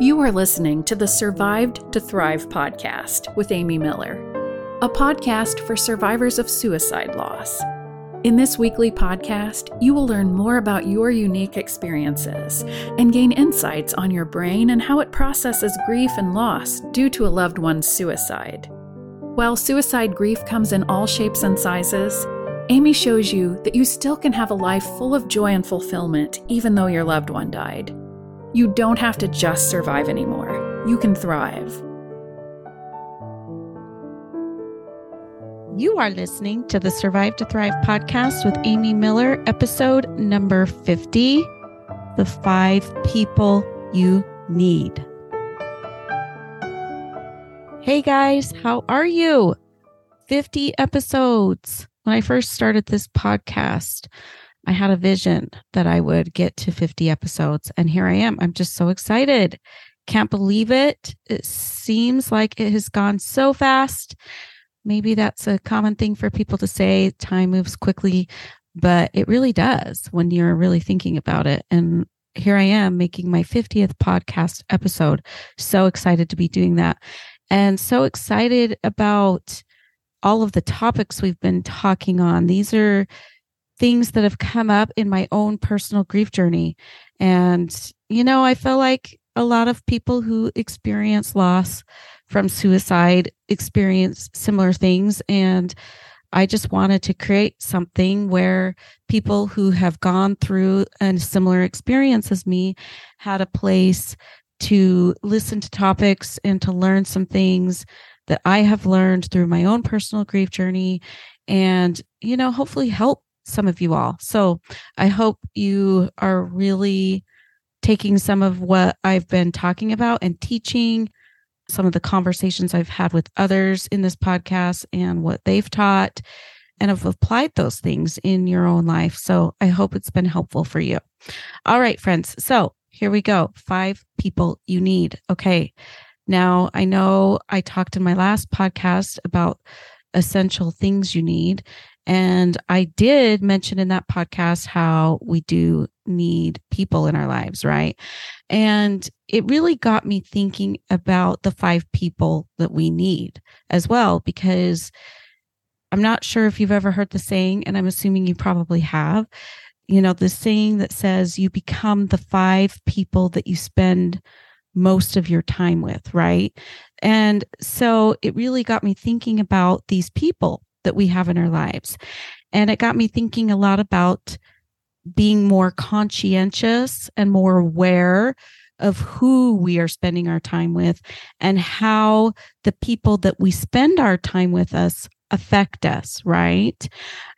You are listening to the Survived to Thrive podcast with Amy Miller, a podcast for survivors of suicide loss. In this weekly podcast, you will learn more about your unique experiences and gain insights on your brain and how it processes grief and loss due to a loved one's suicide. While suicide grief comes in all shapes and sizes, Amy shows you that you still can have a life full of joy and fulfillment even though your loved one died. You don't have to just survive anymore, you can thrive. You are listening to the Survived to Thrive podcast with Amy Miller, episode number 50 The Five People You Need. Hey guys, how are you? 50 episodes. When I first started this podcast, I had a vision that I would get to 50 episodes, and here I am. I'm just so excited. Can't believe it. It seems like it has gone so fast. Maybe that's a common thing for people to say. Time moves quickly, but it really does when you're really thinking about it. And here I am making my 50th podcast episode. So excited to be doing that. And so excited about all of the topics we've been talking on. These are things that have come up in my own personal grief journey. And, you know, I feel like a lot of people who experience loss from suicide experience similar things. And I just wanted to create something where people who have gone through a similar experience as me had a place to listen to topics and to learn some things that I have learned through my own personal grief journey and, you know, hopefully help some of you all. So I hope you are really taking some of what I've been talking about and teaching, some of the conversations I've had with others in this podcast and what they've taught, and have applied those things in your own life. So I hope it's been helpful for you. All right, friends. So here we go. Five people you need. Okay. Now, I know I talked in my last podcast about essential things you need. And I did mention in that podcast how we do need people in our lives, right? And it really got me thinking about the five people that we need as well, because I'm not sure if you've ever heard the saying, and I'm assuming you probably have. You know, the saying that says you become the five people that you spend most of your time with, right? And so it really got me thinking about these people that we have in our lives. And it got me thinking a lot about being more conscientious and more aware of who we are spending our time with and how the people that we spend our time with us affect us, right?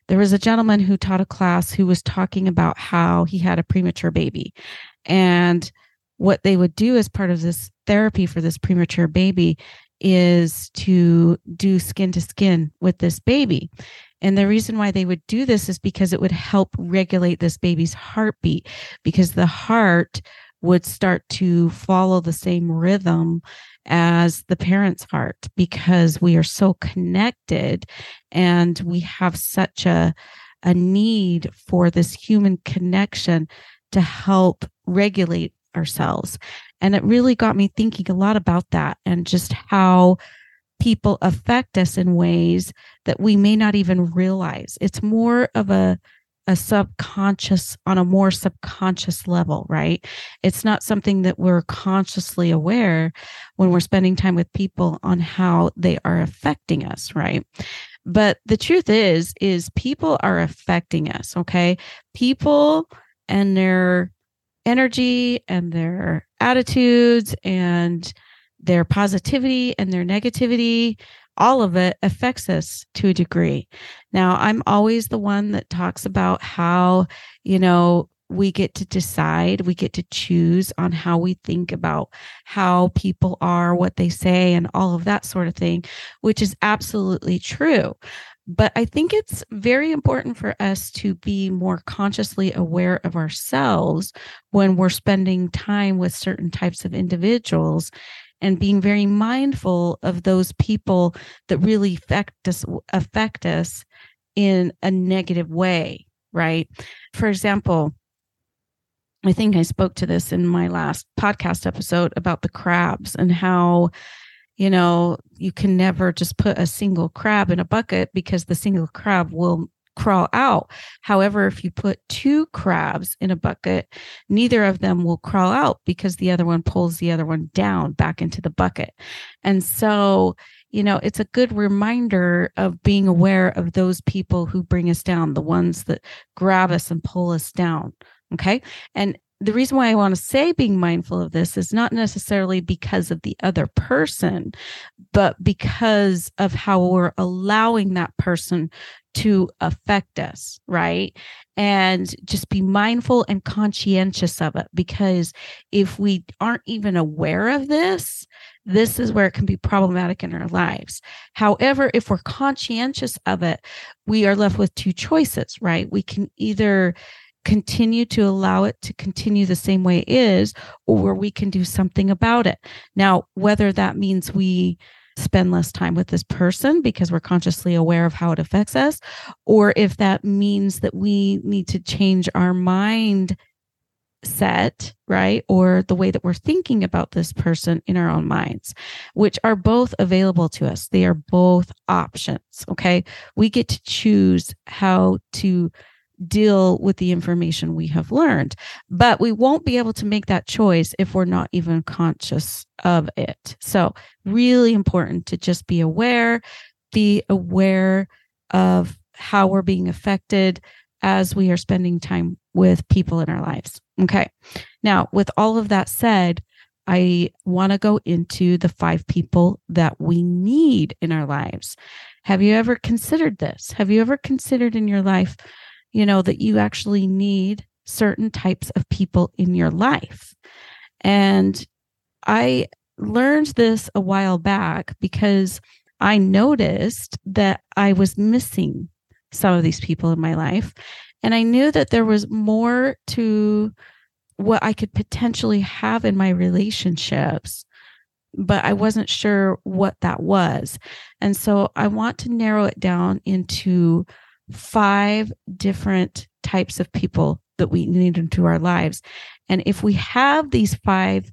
There was a gentleman who taught a class who was talking about how he had a premature baby. And what they would do as part of this therapy for this premature baby is to do skin to skin with this baby. And the reason why they would do this is because it would help regulate this baby's heartbeat, because the heart would start to follow the same rhythm as the parent's heart because we are so connected and we have such a a need for this human connection to help regulate ourselves. And it really got me thinking a lot about that and just how people affect us in ways that we may not even realize. It's more of a a subconscious on a more subconscious level, right? It's not something that we're consciously aware when we're spending time with people on how they are affecting us, right? But the truth is is people are affecting us, okay? People and their energy and their attitudes and their positivity and their negativity all of it affects us to a degree. Now, I'm always the one that talks about how, you know, we get to decide, we get to choose on how we think about how people are, what they say, and all of that sort of thing, which is absolutely true. But I think it's very important for us to be more consciously aware of ourselves when we're spending time with certain types of individuals and being very mindful of those people that really affect us affect us in a negative way, right? For example, I think I spoke to this in my last podcast episode about the crabs and how, you know, you can never just put a single crab in a bucket because the single crab will crawl out. However, if you put two crabs in a bucket, neither of them will crawl out because the other one pulls the other one down back into the bucket. And so, you know, it's a good reminder of being aware of those people who bring us down, the ones that grab us and pull us down. Okay. And the reason why I want to say being mindful of this is not necessarily because of the other person, but because of how we're allowing that person to affect us, right? And just be mindful and conscientious of it because if we aren't even aware of this, this is where it can be problematic in our lives. However, if we're conscientious of it, we are left with two choices, right? We can either continue to allow it to continue the same way it is, or we can do something about it. Now, whether that means we spend less time with this person because we're consciously aware of how it affects us, or if that means that we need to change our mind set, right? Or the way that we're thinking about this person in our own minds, which are both available to us. They are both options. Okay. We get to choose how to deal with the information we have learned. But we won't be able to make that choice if we're not even conscious of it. So, really important to just be aware, be aware of how we're being affected as we are spending time with people in our lives. Okay. Now, with all of that said, I want to go into the five people that we need in our lives. Have you ever considered this? Have you ever considered in your life you know, that you actually need certain types of people in your life. And I learned this a while back because I noticed that I was missing some of these people in my life. And I knew that there was more to what I could potentially have in my relationships, but I wasn't sure what that was. And so I want to narrow it down into five different types of people that we need into our lives. And if we have these five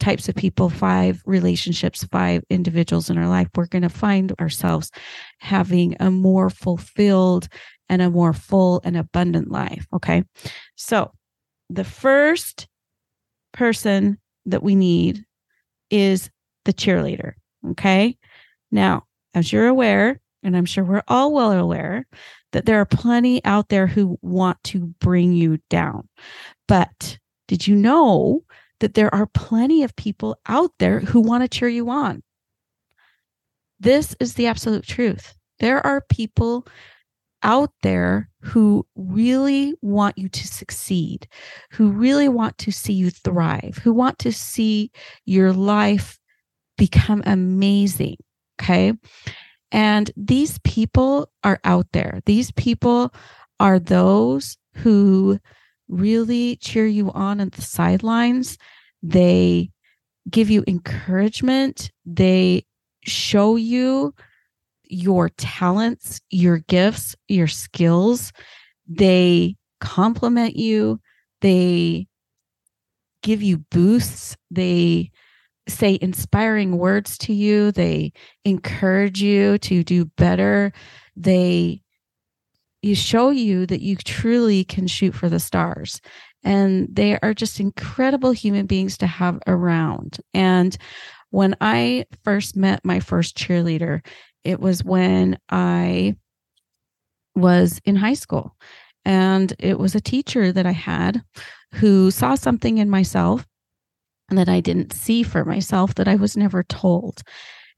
types of people, five relationships, five individuals in our life, we're going to find ourselves having a more fulfilled and a more full and abundant life. Okay. So the first person that we need is the cheerleader. Okay. Now, as you're aware, and I'm sure we're all well aware that there are plenty out there who want to bring you down. But did you know that there are plenty of people out there who want to cheer you on? This is the absolute truth. There are people out there who really want you to succeed, who really want to see you thrive, who want to see your life become amazing. Okay. And these people are out there. These people are those who really cheer you on at the sidelines. They give you encouragement. They show you your talents, your gifts, your skills. They compliment you. They give you boosts. They say inspiring words to you. They encourage you to do better. They you show you that you truly can shoot for the stars. And they are just incredible human beings to have around. And when I first met my first cheerleader, it was when I was in high school. And it was a teacher that I had who saw something in myself that I didn't see for myself that I was never told.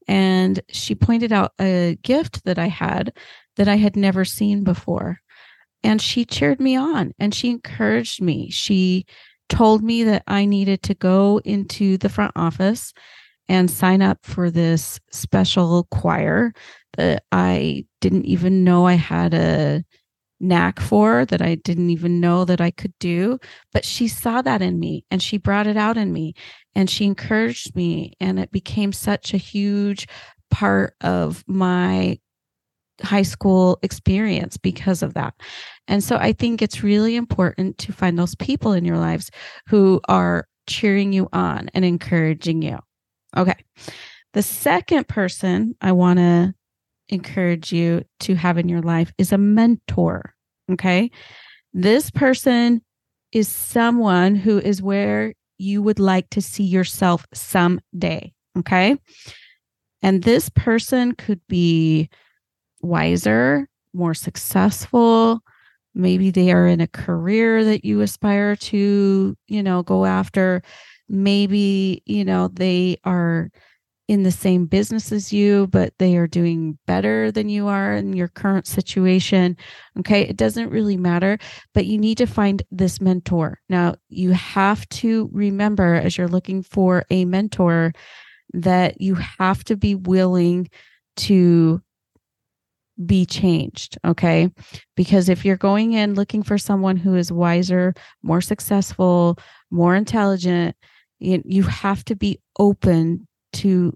And she pointed out a gift that I had that I had never seen before. And she cheered me on and she encouraged me. She told me that I needed to go into the front office and sign up for this special choir that I didn't even know I had a knack for that I didn't even know that I could do. But she saw that in me and she brought it out in me and she encouraged me. And it became such a huge part of my high school experience because of that. And so I think it's really important to find those people in your lives who are cheering you on and encouraging you. Okay. The second person I want to encourage you to have in your life is a mentor. Okay. This person is someone who is where you would like to see yourself someday. Okay. And this person could be wiser, more successful. Maybe they are in a career that you aspire to, you know, go after. Maybe, you know, they are in the same business as you, but they are doing better than you are in your current situation. Okay. It doesn't really matter, but you need to find this mentor. Now, you have to remember as you're looking for a mentor that you have to be willing to be changed. Okay. Because if you're going in looking for someone who is wiser, more successful, more intelligent, you, you have to be open to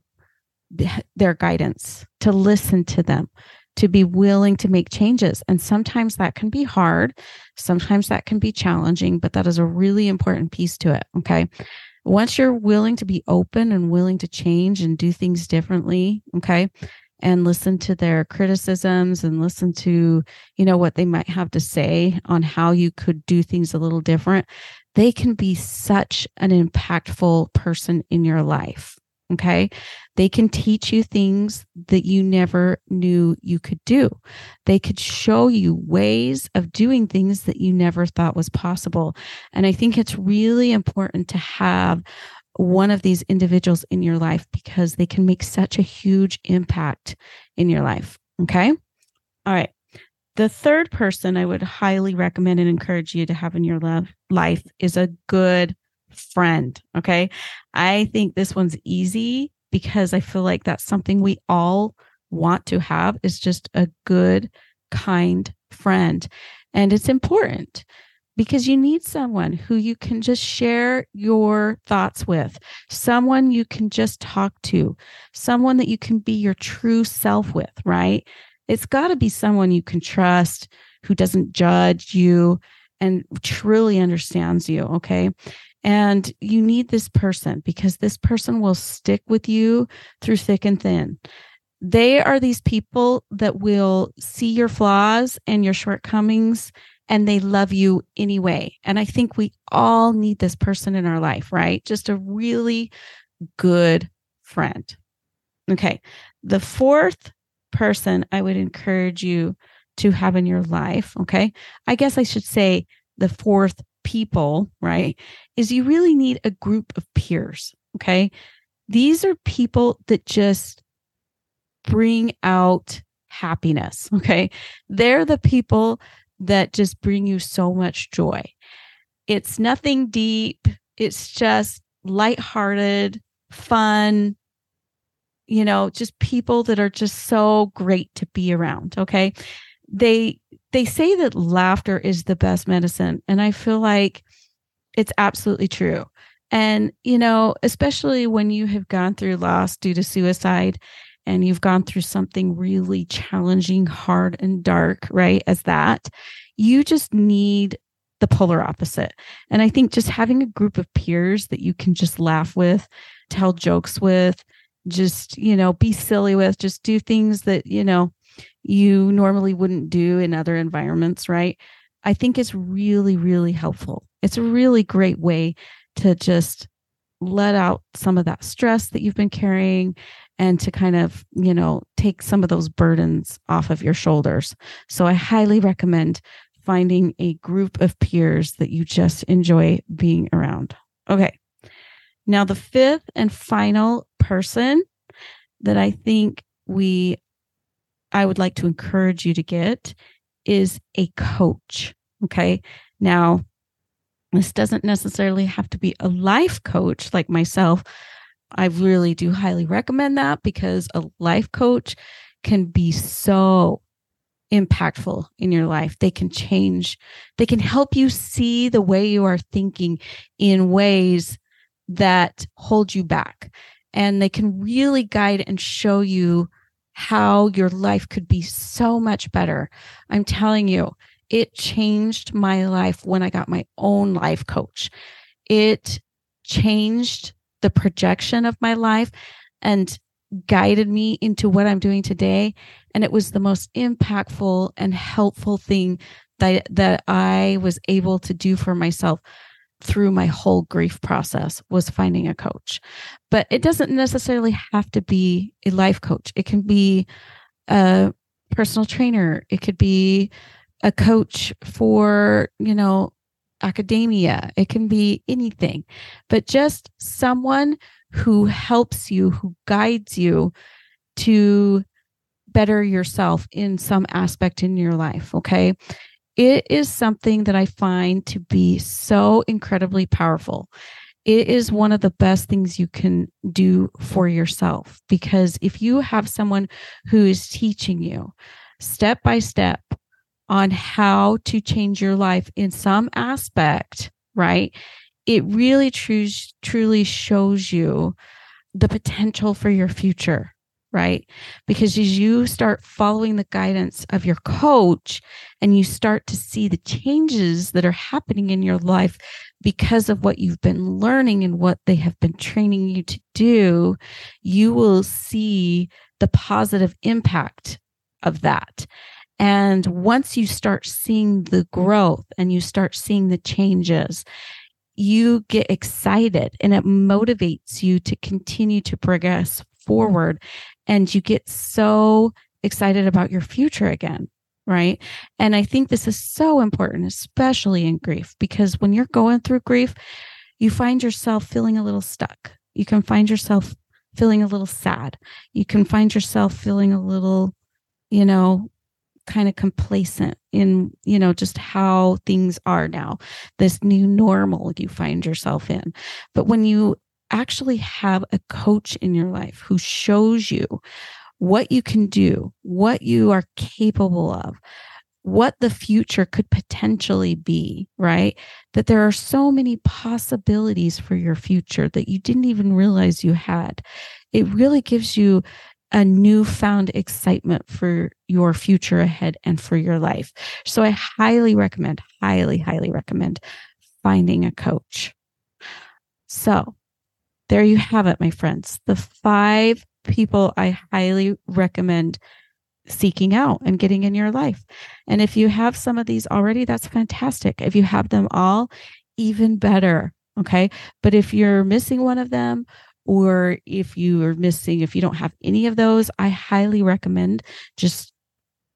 their guidance, to listen to them, to be willing to make changes. And sometimes that can be hard. Sometimes that can be challenging, but that is a really important piece to it. Okay. Once you're willing to be open and willing to change and do things differently, okay, and listen to their criticisms and listen to, you know, what they might have to say on how you could do things a little different, they can be such an impactful person in your life. Okay. They can teach you things that you never knew you could do. They could show you ways of doing things that you never thought was possible. And I think it's really important to have one of these individuals in your life because they can make such a huge impact in your life. Okay. All right. The third person I would highly recommend and encourage you to have in your love life is a good friend. Okay. I think this one's easy because I feel like that's something we all want to have is just a good, kind friend. And it's important because you need someone who you can just share your thoughts with, someone you can just talk to, someone that you can be your true self with, right? It's got to be someone you can trust, who doesn't judge you and truly understands you. Okay. And you need this person because this person will stick with you through thick and thin. They are these people that will see your flaws and your shortcomings and they love you anyway. And I think we all need this person in our life, right? Just a really good friend. Okay. The fourth person I would encourage you to have in your life, okay? I guess I should say the fourth people, right, is you really need a group of peers. Okay. These are people that just bring out happiness. Okay. They're the people that just bring you so much joy. It's nothing deep, it's just lighthearted, fun, you know, just people that are just so great to be around. Okay. They they say that laughter is the best medicine. And I feel like it's absolutely true. And, you know, especially when you have gone through loss due to suicide and you've gone through something really challenging, hard, and dark, right? As that, you just need the polar opposite. And I think just having a group of peers that you can just laugh with, tell jokes with, just, you know, be silly with, just do things that, you know, you normally wouldn't do in other environments, right? I think it's really, really helpful. It's a really great way to just let out some of that stress that you've been carrying and to kind of, you know, take some of those burdens off of your shoulders. So I highly recommend finding a group of peers that you just enjoy being around. Okay. Now, the fifth and final person that I think we I would like to encourage you to get is a coach. Okay. Now, this doesn't necessarily have to be a life coach like myself. I really do highly recommend that because a life coach can be so impactful in your life. They can change, they can help you see the way you are thinking in ways that hold you back. And they can really guide and show you how your life could be so much better. I'm telling you, it changed my life when I got my own life coach. It changed the projection of my life and guided me into what I'm doing today. And it was the most impactful and helpful thing that, that I was able to do for myself through my whole grief process was finding a coach. But it doesn't necessarily have to be a life coach. It can be a personal trainer. It could be a coach for, you know, academia. It can be anything, but just someone who helps you, who guides you to better yourself in some aspect in your life. Okay. It is something that I find to be so incredibly powerful. It is one of the best things you can do for yourself because if you have someone who is teaching you step by step on how to change your life in some aspect, right? It really tru- truly shows you the potential for your future, right? Because as you start following the guidance of your coach and you start to see the changes that are happening in your life because of what you've been learning and what they have been training you to do, you will see the positive impact of that. And once you start seeing the growth and you start seeing the changes, you get excited and it motivates you to continue to progress forward. And you get so excited about your future again. Right. And I think this is so important, especially in grief, because when you're going through grief, you find yourself feeling a little stuck. You can find yourself feeling a little sad. You can find yourself feeling a little, you know, kind of complacent in you know just how things are now this new normal you find yourself in but when you actually have a coach in your life who shows you what you can do what you are capable of what the future could potentially be, right? That there are so many possibilities for your future that you didn't even realize you had. It really gives you a newfound excitement for your future ahead and for your life. So I highly recommend, highly, highly recommend finding a coach. So there you have it, my friends. The five people I highly recommend seeking out and getting in your life. And if you have some of these already, that's fantastic. If you have them all, even better. Okay. But if you're missing one of them or if you are missing, if you don't have any of those, I highly recommend just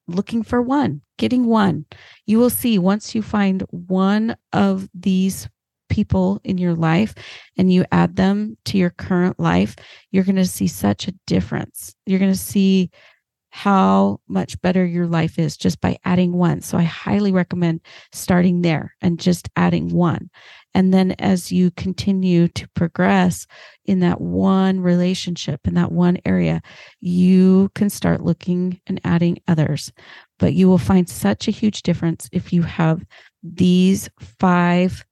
looking for one, getting one. You will see once you find one of these people in your life and you add them to your current life, you're going to see such a difference. You're going to see how much better your life is just by adding one. So I highly recommend starting there and just adding one. And then as you continue to progress in that one relationship, in that one area, you can start looking and adding others. But you will find such a huge difference if you have these five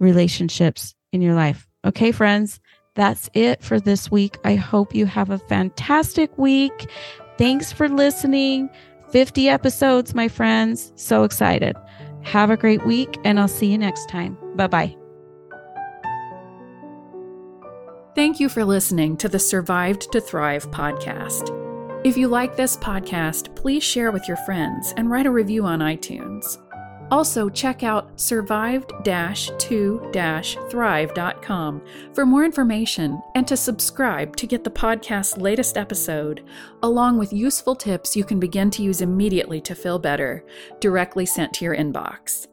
relationships in your life. Okay, friends, that's it for this week. I hope you have a fantastic week. Thanks for listening. 50 episodes, my friends. So excited. Have a great week, and I'll see you next time. Bye bye. Thank you for listening to the Survived to Thrive podcast. If you like this podcast, please share with your friends and write a review on iTunes. Also, check out survived 2 thrive.com for more information and to subscribe to get the podcast's latest episode, along with useful tips you can begin to use immediately to feel better, directly sent to your inbox.